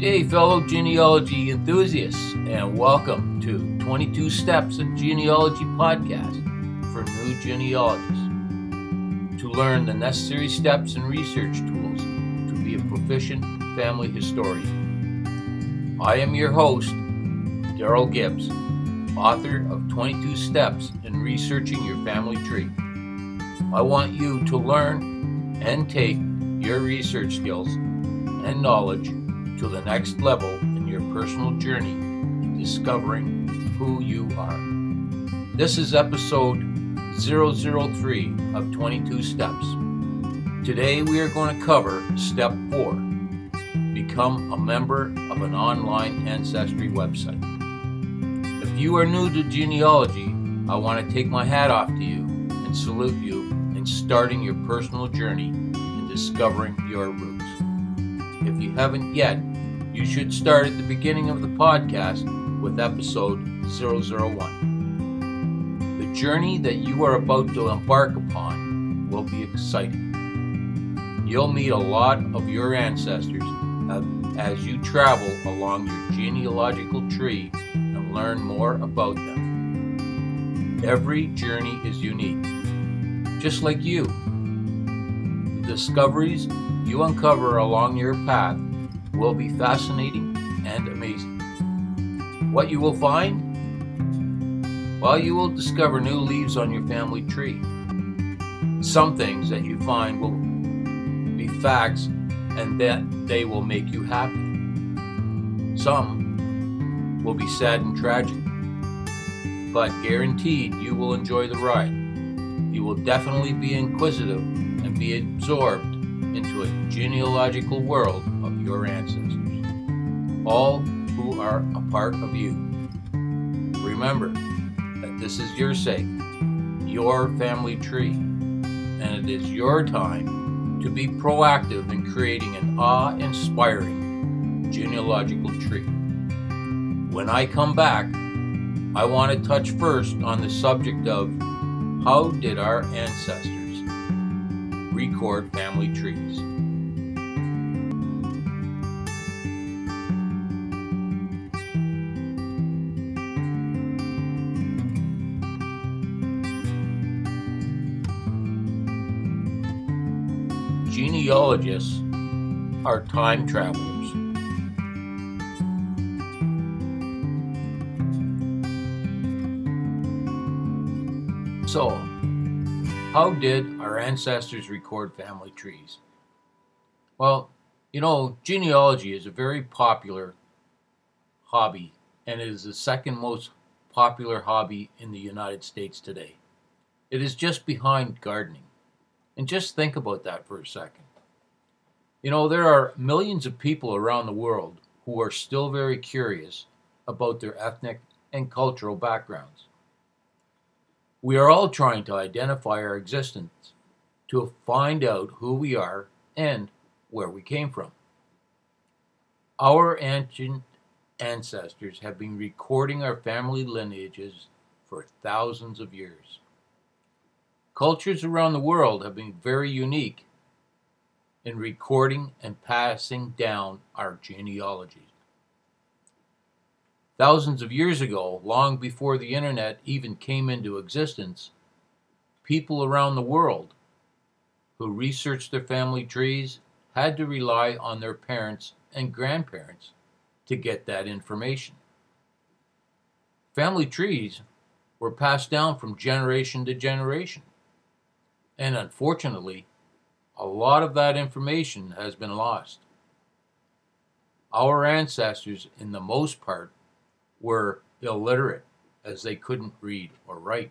day, fellow genealogy enthusiasts, and welcome to 22 Steps of Genealogy Podcast for new genealogists to learn the necessary steps and research tools to be a proficient family historian. I am your host, Daryl Gibbs, author of 22 Steps in Researching Your Family Tree. I want you to learn and take your research skills and knowledge to the next level in your personal journey in discovering who you are. This is episode 003 of 22 Steps. Today we are going to cover step 4 Become a member of an online ancestry website. If you are new to genealogy, I want to take my hat off to you and salute you in starting your personal journey in discovering your roots. If you haven't yet, you should start at the beginning of the podcast with episode 001. The journey that you are about to embark upon will be exciting. You'll meet a lot of your ancestors uh, as you travel along your genealogical tree and learn more about them. Every journey is unique, just like you. The discoveries you uncover along your path will be fascinating and amazing. What you will find? Well, you will discover new leaves on your family tree. Some things that you find will be facts and that they will make you happy. Some will be sad and tragic, but guaranteed you will enjoy the ride. You will definitely be inquisitive and be absorbed into a genealogical world your ancestors, all who are a part of you. Remember that this is your sake, your family tree, and it is your time to be proactive in creating an awe inspiring genealogical tree. When I come back, I want to touch first on the subject of how did our ancestors record family trees. Genealogists are time travelers. So, how did our ancestors record family trees? Well, you know, genealogy is a very popular hobby and it is the second most popular hobby in the United States today. It is just behind gardening. And just think about that for a second. You know, there are millions of people around the world who are still very curious about their ethnic and cultural backgrounds. We are all trying to identify our existence, to find out who we are and where we came from. Our ancient ancestors have been recording our family lineages for thousands of years. Cultures around the world have been very unique in recording and passing down our genealogies. Thousands of years ago, long before the internet even came into existence, people around the world who researched their family trees had to rely on their parents and grandparents to get that information. Family trees were passed down from generation to generation. And unfortunately, a lot of that information has been lost. Our ancestors, in the most part, were illiterate as they couldn't read or write.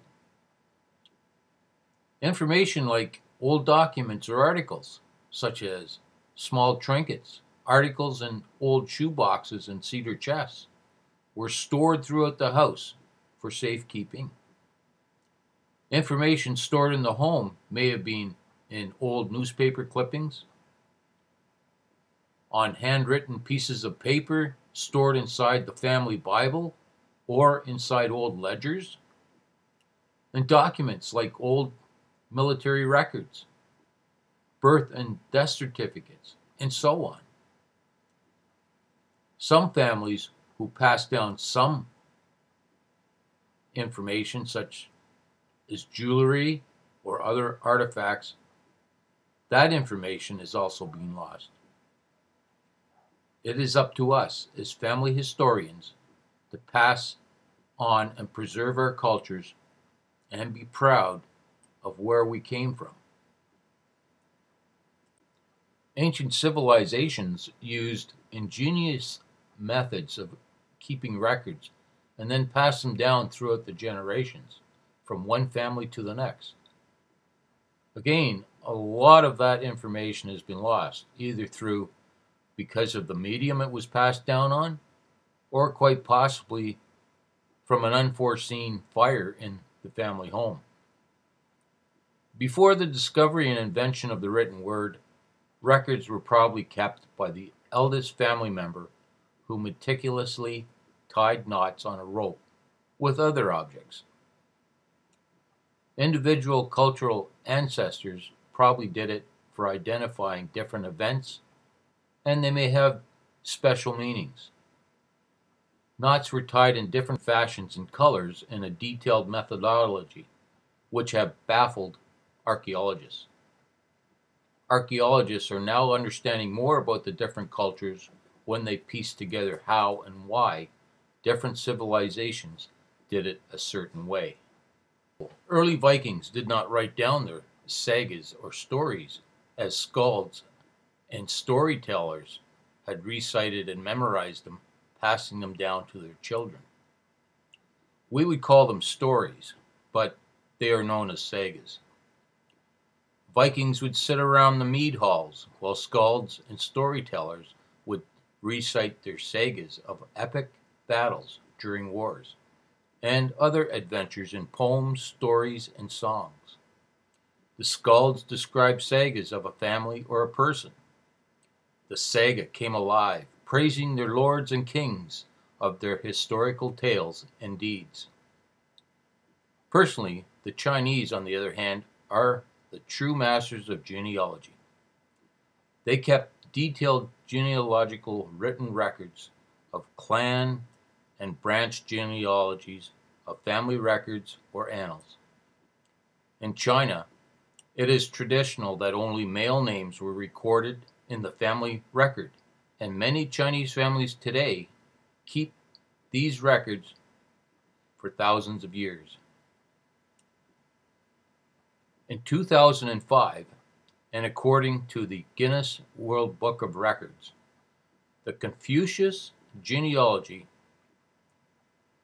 Information like old documents or articles, such as small trinkets, articles in old shoe boxes and cedar chests, were stored throughout the house for safekeeping. Information stored in the home may have been in old newspaper clippings, on handwritten pieces of paper stored inside the family Bible or inside old ledgers, and documents like old military records, birth and death certificates, and so on. Some families who pass down some information, such as jewelry or other artifacts, that information is also being lost. It is up to us as family historians to pass on and preserve our cultures and be proud of where we came from. Ancient civilizations used ingenious methods of keeping records and then pass them down throughout the generations from one family to the next. Again, a lot of that information has been lost, either through because of the medium it was passed down on, or quite possibly from an unforeseen fire in the family home. Before the discovery and invention of the written word, records were probably kept by the eldest family member who meticulously tied knots on a rope with other objects. Individual cultural ancestors probably did it for identifying different events, and they may have special meanings. Knots were tied in different fashions and colors in a detailed methodology, which have baffled archaeologists. Archaeologists are now understanding more about the different cultures when they piece together how and why different civilizations did it a certain way. Early Vikings did not write down their sagas or stories as skalds and storytellers had recited and memorized them passing them down to their children. We would call them stories, but they are known as sagas. Vikings would sit around the mead halls while skalds and storytellers would recite their sagas of epic battles during wars and other adventures in poems, stories, and songs. The skalds describe sagas of a family or a person. The saga came alive praising their lords and kings of their historical tales and deeds. Personally, the Chinese, on the other hand, are the true masters of genealogy. They kept detailed genealogical written records of clan and branch genealogies, of family records or annals. In China, it is traditional that only male names were recorded in the family record and many Chinese families today keep these records for thousands of years. In 2005, and according to the Guinness World Book of Records, the Confucius genealogy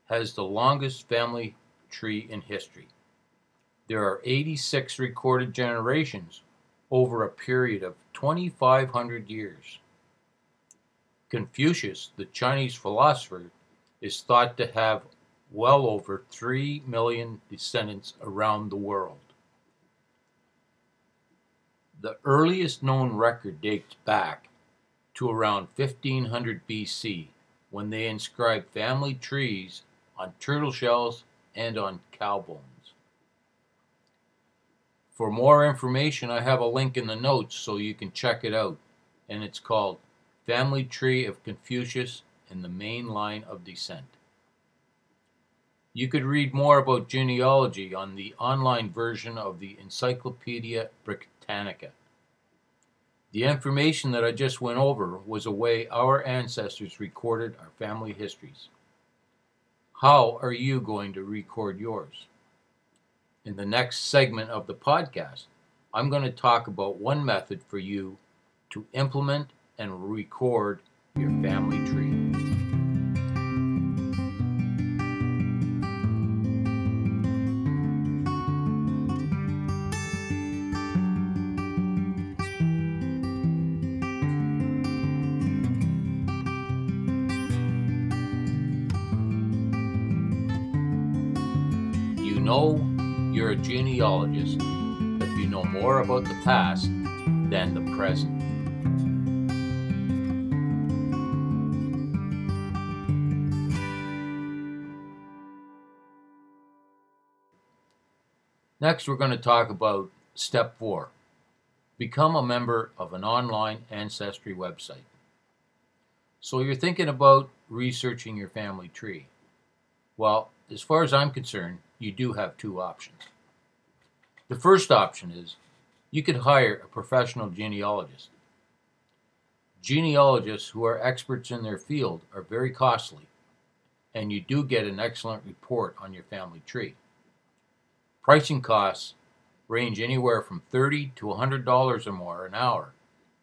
has the longest family tree in history. There are 86 recorded generations over a period of 2,500 years. Confucius, the Chinese philosopher, is thought to have well over 3 million descendants around the world. The earliest known record dates back to around 1500 BC when they inscribed family trees on turtle shells and on cow bones. For more information, I have a link in the notes so you can check it out, and it's called Family Tree of Confucius and the Main Line of Descent. You could read more about genealogy on the online version of the Encyclopedia Britannica. The information that I just went over was a way our ancestors recorded our family histories. How are you going to record yours? In the next segment of the podcast, I'm going to talk about one method for you to implement and record your family tree. You know you're a genealogist if you know more about the past than the present. Next, we're going to talk about step four become a member of an online ancestry website. So you're thinking about researching your family tree. Well, as far as I'm concerned, you do have two options. The first option is you could hire a professional genealogist. Genealogists who are experts in their field are very costly, and you do get an excellent report on your family tree. Pricing costs range anywhere from 30 to $100 or more an hour,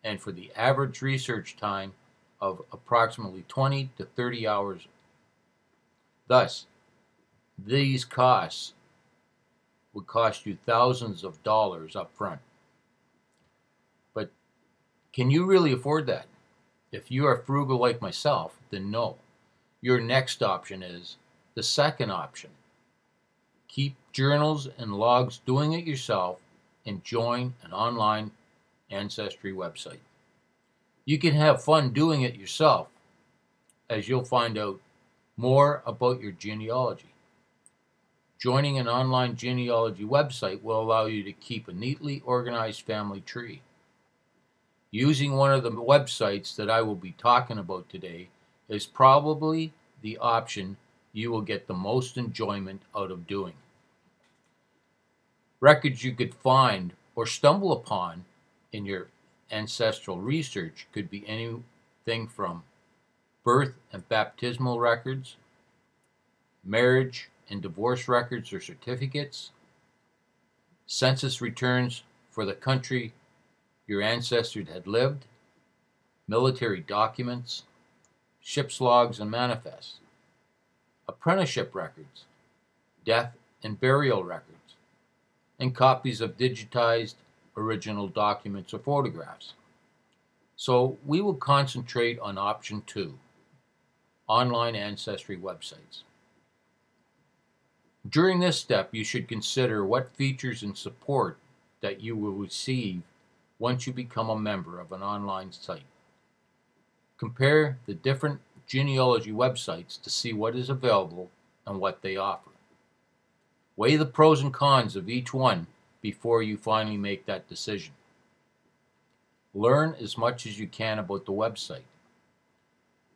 and for the average research time of approximately 20 to 30 hours. Thus, these costs would cost you thousands of dollars up front. But can you really afford that? If you are frugal like myself, then no. Your next option is the second option. Keep journals and logs doing it yourself and join an online ancestry website. You can have fun doing it yourself, as you'll find out more about your genealogy. Joining an online genealogy website will allow you to keep a neatly organized family tree. Using one of the websites that I will be talking about today is probably the option you will get the most enjoyment out of doing. Records you could find or stumble upon in your ancestral research could be anything from birth and baptismal records, marriage and divorce records or certificates, census returns for the country your ancestors had lived, military documents, ship's logs and manifests, apprenticeship records, death and burial records, and copies of digitized original documents or photographs. So we will concentrate on option two, online ancestry websites. During this step, you should consider what features and support that you will receive once you become a member of an online site. Compare the different genealogy websites to see what is available and what they offer. Weigh the pros and cons of each one before you finally make that decision. Learn as much as you can about the website.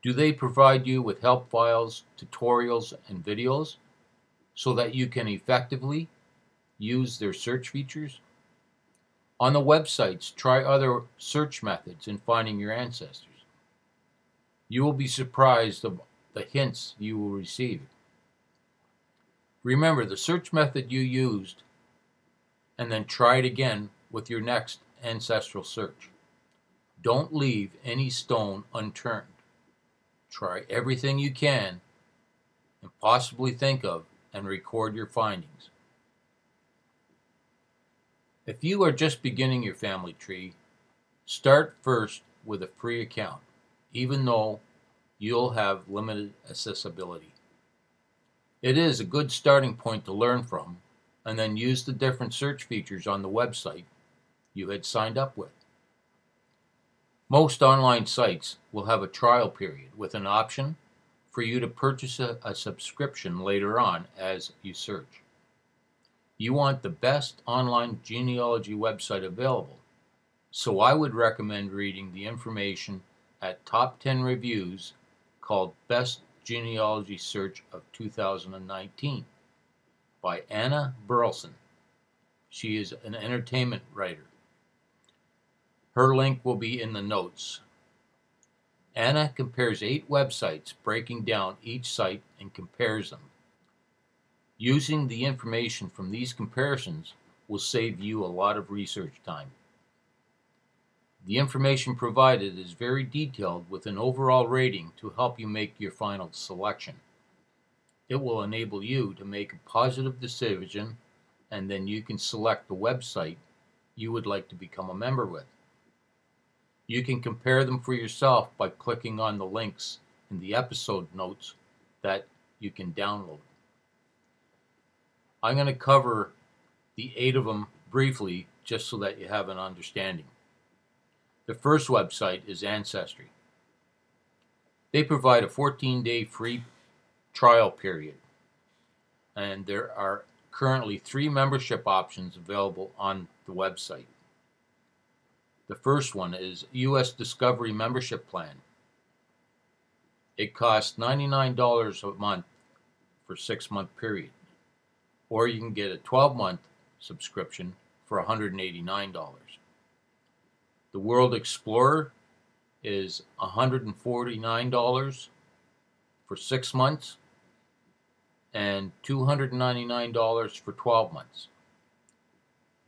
Do they provide you with help files, tutorials, and videos so that you can effectively use their search features? On the websites, try other search methods in finding your ancestors. You will be surprised of the hints you will receive. Remember, the search method you used and then try it again with your next ancestral search. Don't leave any stone unturned. Try everything you can and possibly think of and record your findings. If you are just beginning your family tree, start first with a free account, even though you'll have limited accessibility. It is a good starting point to learn from and then use the different search features on the website you had signed up with. Most online sites will have a trial period with an option for you to purchase a, a, subscription later on as you search. You want the best online genealogy website available, so I would recommend reading the information at Top 10 Reviews called Best Genealogy Search of 2019 by Anna Burleson. She is an entertainment writer. Her link will be in the notes. Anna compares eight websites, breaking down each site and compares them. Using the information from these comparisons will save you a lot of research time. The information provided is very detailed with an overall rating to help you make your final selection. It will enable you to make a positive decision and then you can select the website you would like to become a member with. You can compare them for yourself by clicking on the links in the episode notes that you can download. I'm going to cover the eight of them briefly just so that you have an understanding. The first website is Ancestry. They provide a 14 day free trial period. And there are currently three membership options available on the website. The first one is U.S. Discovery Membership Plan. It costs $99 a month for six month period, or you can get a 12 month subscription for $189. The World Explorer is $149 for six months and $299 for 12 months.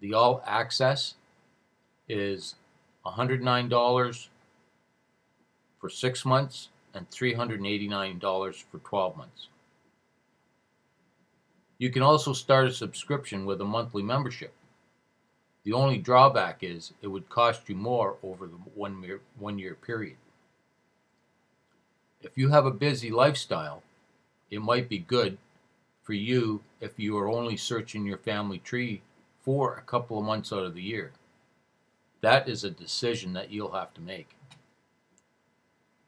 The All Access is $109 for six months and $389 for 12 months. You can also start a subscription with a monthly membership. The only drawback is it would cost you more over the one year, one year period. If you have a busy lifestyle, it might be good for you if you are only searching your family tree for a couple of months out of the year. That is a decision that you'll have to make.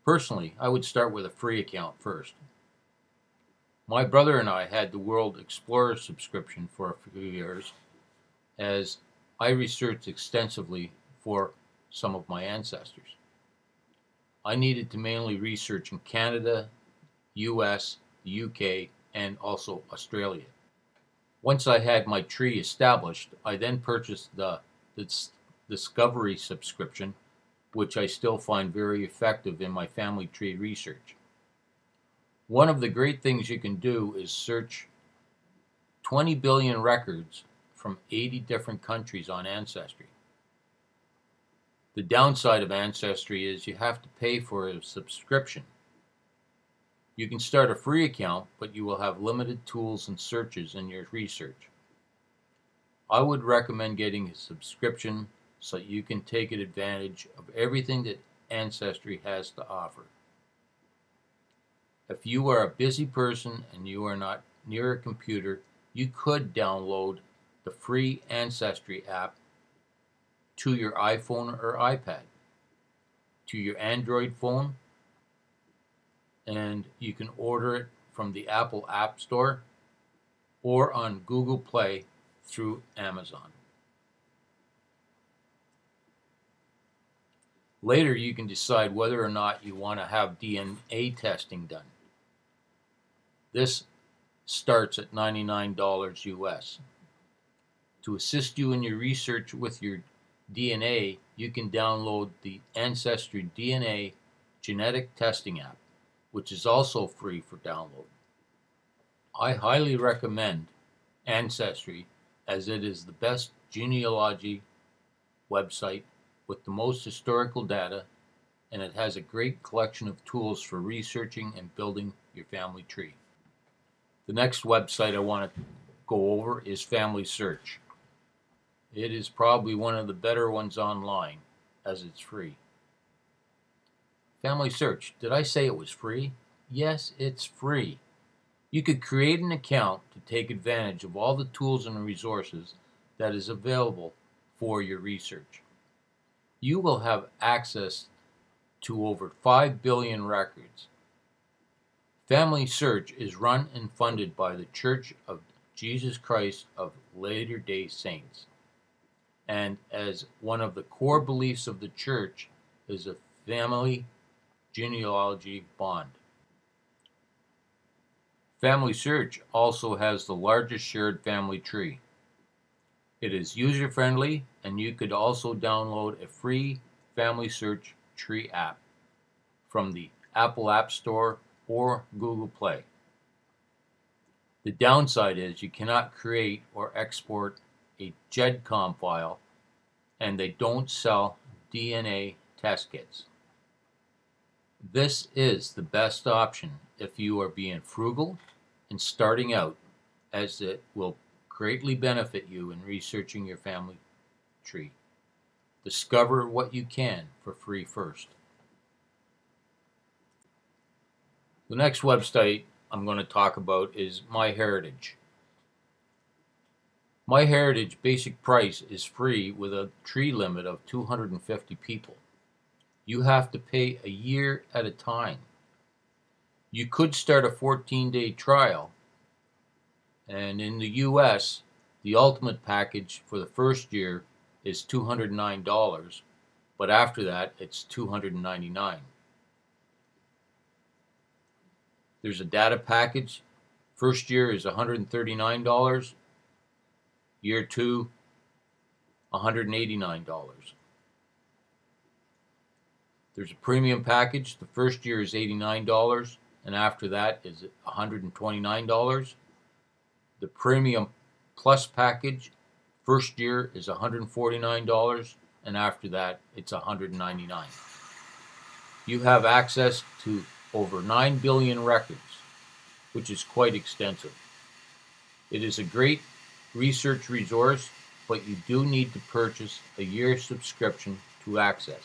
Personally, I would start with a free account first. My brother and I had the World Explorer subscription for a few years as I researched extensively for some of my ancestors. I needed to mainly research in Canada, US, UK, and also Australia. Once I had my tree established, I then purchased the, the Discovery subscription, which I still find very effective in my family tree research. One of the great things you can do is search 20 billion records from 80 different countries on Ancestry. The downside of Ancestry is you have to pay for a subscription. You can start a free account, but you will have limited tools and searches in your research. I would recommend getting a subscription so you can take advantage of everything that Ancestry has to offer. If you are a busy person and you are not near a computer, you could download the free Ancestry app to your iPhone or iPad, to your Android phone, and you can order it from the Apple App Store or on Google Play through Amazon. Later, you can decide whether or not you want to have DNA testing done. This starts at $99 US. To assist you in your research with your DNA, you can download the Ancestry DNA genetic testing app, which is also free for download. I highly recommend Ancestry as it is the best genealogy website with the most historical data and it has a great collection of tools for researching and building your family tree. The next website I want to go over is Family Search. It is probably one of the better ones online as it's free. Family Search, did I say it was free? Yes, it's free. You could create an account to take advantage of all the tools and resources that is available for your research. You will have access to over 5 billion records Family Search is run and funded by the Church of Jesus Christ of Latter day Saints. And as one of the core beliefs of the church is a family genealogy bond. Family Search also has the largest shared family tree. It is user friendly, and you could also download a free Family Search tree app from the Apple App Store or Google Play. The downside is you cannot create or export a GEDCOM file and they don't sell DNA test kits. This is the best option if you are being frugal and starting out as it will greatly benefit you in researching your family tree. Discover what you can for free first. The next website I'm going to talk about is MyHeritage. MyHeritage basic price is free with a tree limit of 250 people. You have to pay a year at a time. You could start a 14 day trial, and in the US, the ultimate package for the first year is $209, but after that, it's $299. There's a data package. First year is $139. Year two, $189. There's a premium package. The first year is $89, and after that is $129. The premium plus package, first year is $149, and after that it's $199. You have access to over 9 billion records, which is quite extensive. It is a great research resource, but you do need to purchase a year subscription to access.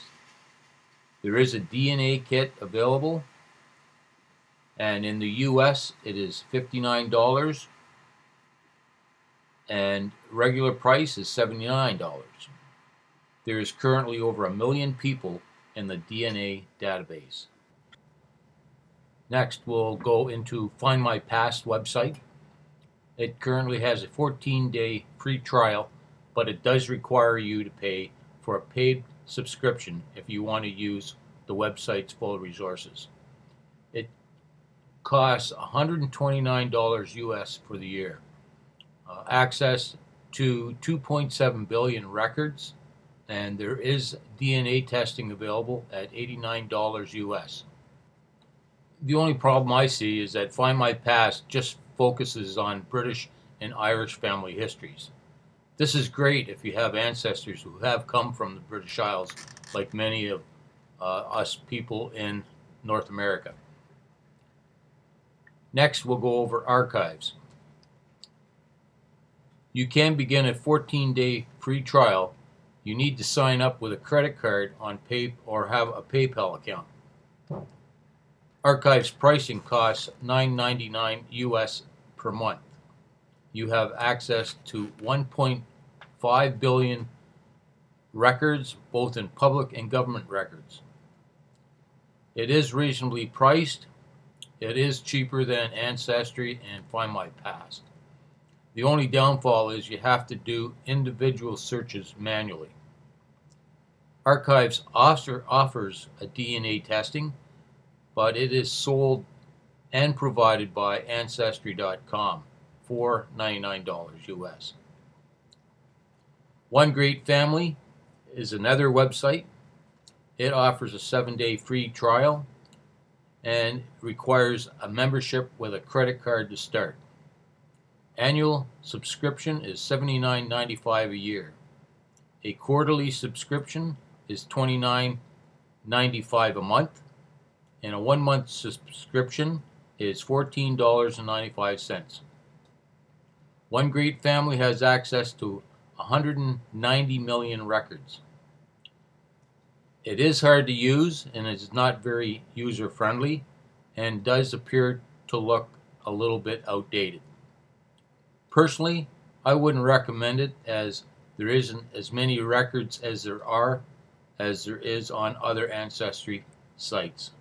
There is a DNA kit available, and in the US it is $59 and regular price is $79. There is currently over a million people in the DNA database. Next, we'll go into Find My Past website. It currently has a 14 day free trial, but it does require you to pay for a paid subscription if you want to use the website's full resources. It costs $129 US for the year. Uh, access to 2.7 billion records, and there is DNA testing available at $89 US. The only problem I see is that Find My Past just focuses on British and Irish family histories. This is great if you have ancestors who have come from the British Isles, like many of uh, us people in North America. Next, we'll go over archives. You can begin a 14 day free trial. You need to sign up with a credit card on pay or have a PayPal account. Archives pricing costs $9.99 US per month. You have access to 1.5 billion records, both in public and government records. It is reasonably priced. It is cheaper than Ancestry and Find My Past. The only downfall is you have to do individual searches manually. Archives offers a DNA testing, but it is sold and provided by Ancestry.com for $99 US. One Great Family is another website. It offers a seven day free trial and requires a membership with a credit card to start. Annual subscription is $79.95 a year. A quarterly subscription is $29.95 a month, and a one month subscription is $14.95. One Great Family has access to 190 million records. It is hard to use and it's not very user friendly and does appear to look a little bit outdated. Personally, I wouldn't recommend it as there isn't as many records as there are as there is on other ancestry sites.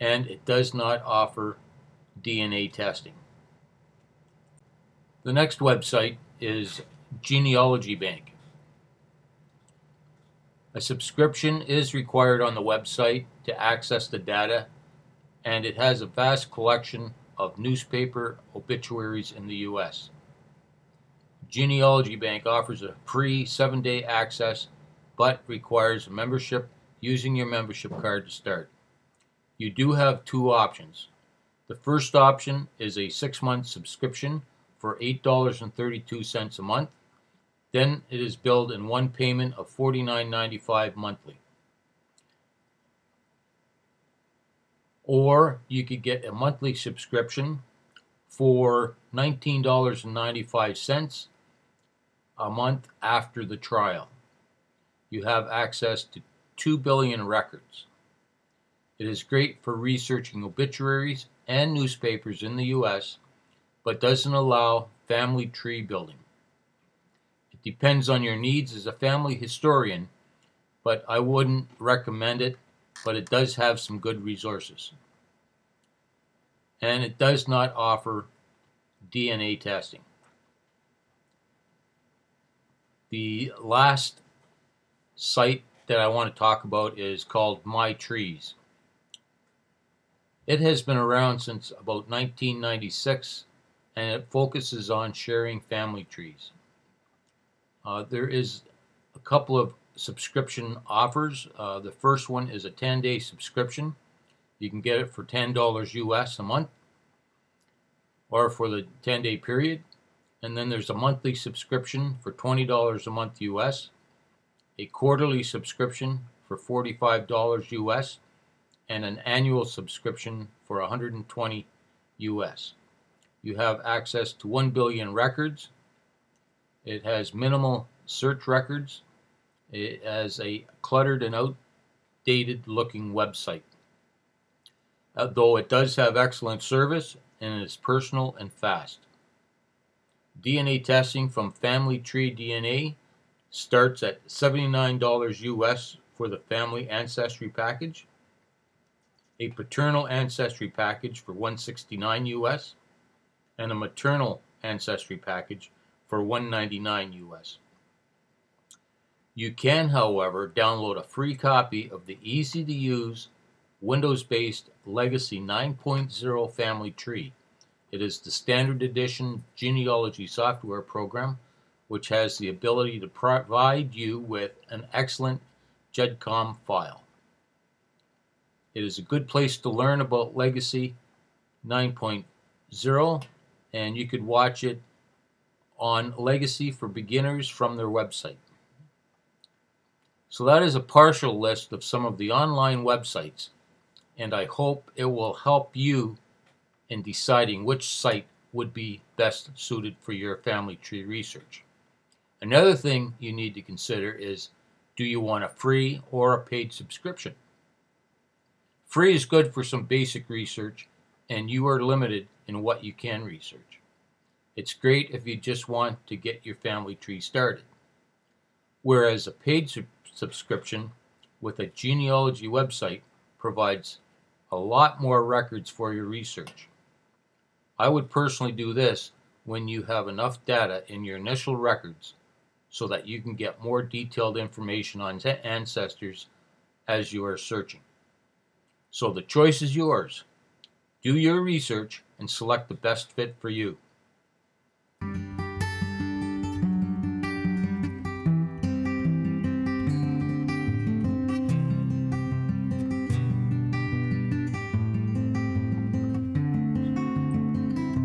And it does not offer DNA testing. The next website is Genealogy Bank. A subscription is required on the website to access the data, and it has a vast collection of newspaper obituaries in the U.S. Genealogy Bank offers a free seven day access but requires a membership using your membership card to start. You do have two options. The first option is a six month subscription for $8.32 a month. Then it is billed in one payment of $49.95 monthly. Or you could get a monthly subscription for $19.95 a month after the trial. You have access to 2 billion records. It is great for researching obituaries and newspapers in the US, but doesn't allow family tree building. It depends on your needs as a family historian, but I wouldn't recommend it, but it does have some good resources and it does not offer DNA testing. The last site that I want to talk about is called My Trees. It has been around since about 1996 and it focuses on sharing family trees. Uh, there is a couple of subscription offers. Uh, the first one is a 10 day subscription. You can get it for $10 US a month or for the 10 day period. And then there's a monthly subscription for $20 a month US, a quarterly subscription for $45 US, and an annual subscription for 120 US. You have access to 1 billion records. It has minimal search records. It has a cluttered and outdated looking website. Uh, though it does have excellent service and it's personal and fast. DNA testing from Family Tree DNA starts at $79 US for the family ancestry package, a paternal ancestry package for 169 US, and a maternal ancestry package for 199 US. You can, however, download a free copy of the easy to use Windows based Legacy 9.0 family tree. It is the standard edition genealogy software program which has the ability to provide you with an excellent GEDCOM file. It is a good place to learn about Legacy 9.0 and you could watch it on Legacy for Beginners from their website. So that is a partial list of some of the online websites, and I hope it will help you in deciding which site would be best suited for your family tree research. Another thing you need to consider is do you want a free or a paid subscription? Free is good for some basic research, and you are limited in what you can research. It's great if you just want to get your family tree started. Whereas a paid subscription with a genealogy website provides a lot more records for your research. I would personally do this when you have enough data in your initial records so that you can get more detailed information on ancestors as you are searching. So the choice is yours. Do your research and select the best fit for you.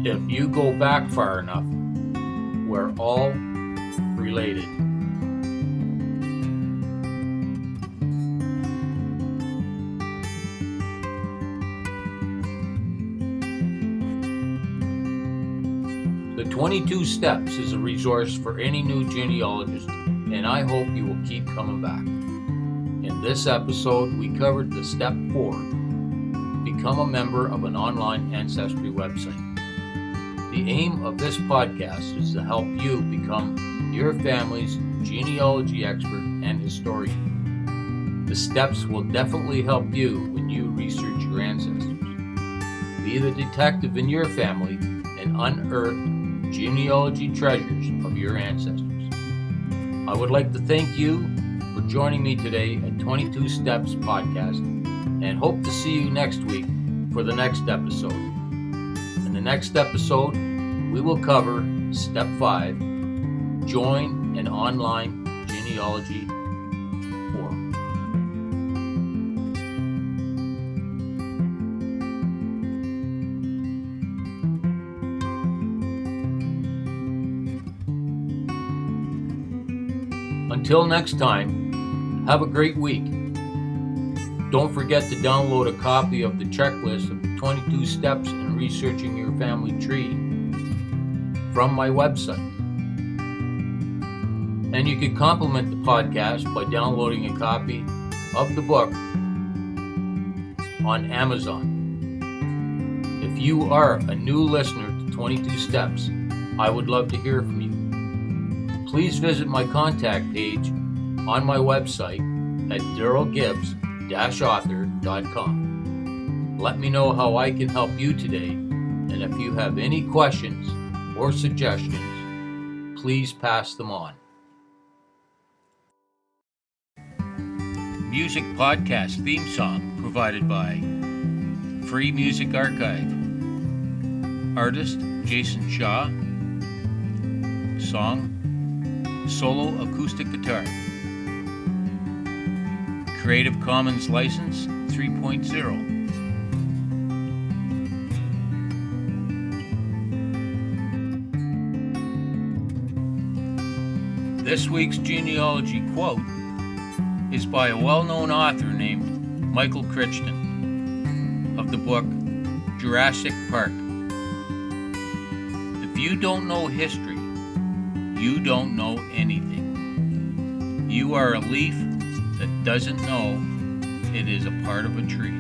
If you go back far enough, we're all related. The 22 Steps is a resource for any new genealogist, and I hope you will keep coming back. In this episode, we covered the step four become a member of an online ancestry website. The aim of this podcast is to help you become your family's genealogy expert and historian. The steps will definitely help you when you research your ancestors. Be the detective in your family and unearth genealogy treasures of your ancestors. I would like to thank you for joining me today at 22 Steps Podcast and hope to see you next week for the next episode In the next episode, we will cover Step 5 Join an Online Genealogy Forum. Until next time, have a great week. Don't forget to download a copy of the checklist of the 22 steps in researching your family tree from my website. And you can complement the podcast by downloading a copy of the book on Amazon. If you are a new listener to 22 Steps, I would love to hear from you. Please visit my contact page on my website at darylgibbs.com author.com. Let me know how I can help you today, and if you have any questions or suggestions, please pass them on. Music podcast theme song provided by Free Music Archive. Artist Jason Shaw. Song Solo Acoustic Guitar. Creative Commons License 3.0. This week's genealogy quote is by a well known author named Michael Crichton of the book Jurassic Park. If you don't know history, you don't know anything. You are a leaf that doesn't know it is a part of a tree.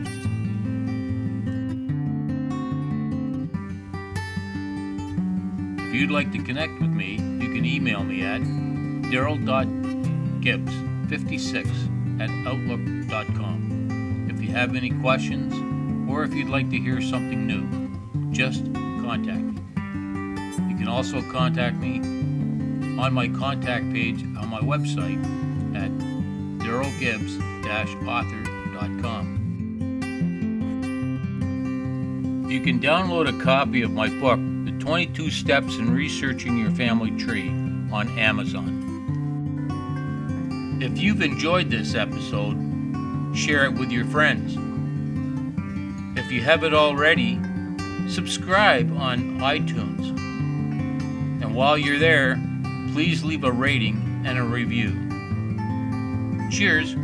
If you'd like to connect with me, you can email me at daryl.gibbs56 at outlook.com. If you have any questions, or if you'd like to hear something new, just contact me. You can also contact me on my contact page on my website at darylgibbs-author.com. You can download a copy of my book, The 22 Steps in Researching Your Family Tree, on Amazon. If you've enjoyed this episode, share it with your friends. If you have it already, subscribe on iTunes. And while you're there, please leave a rating and a review. Cheers!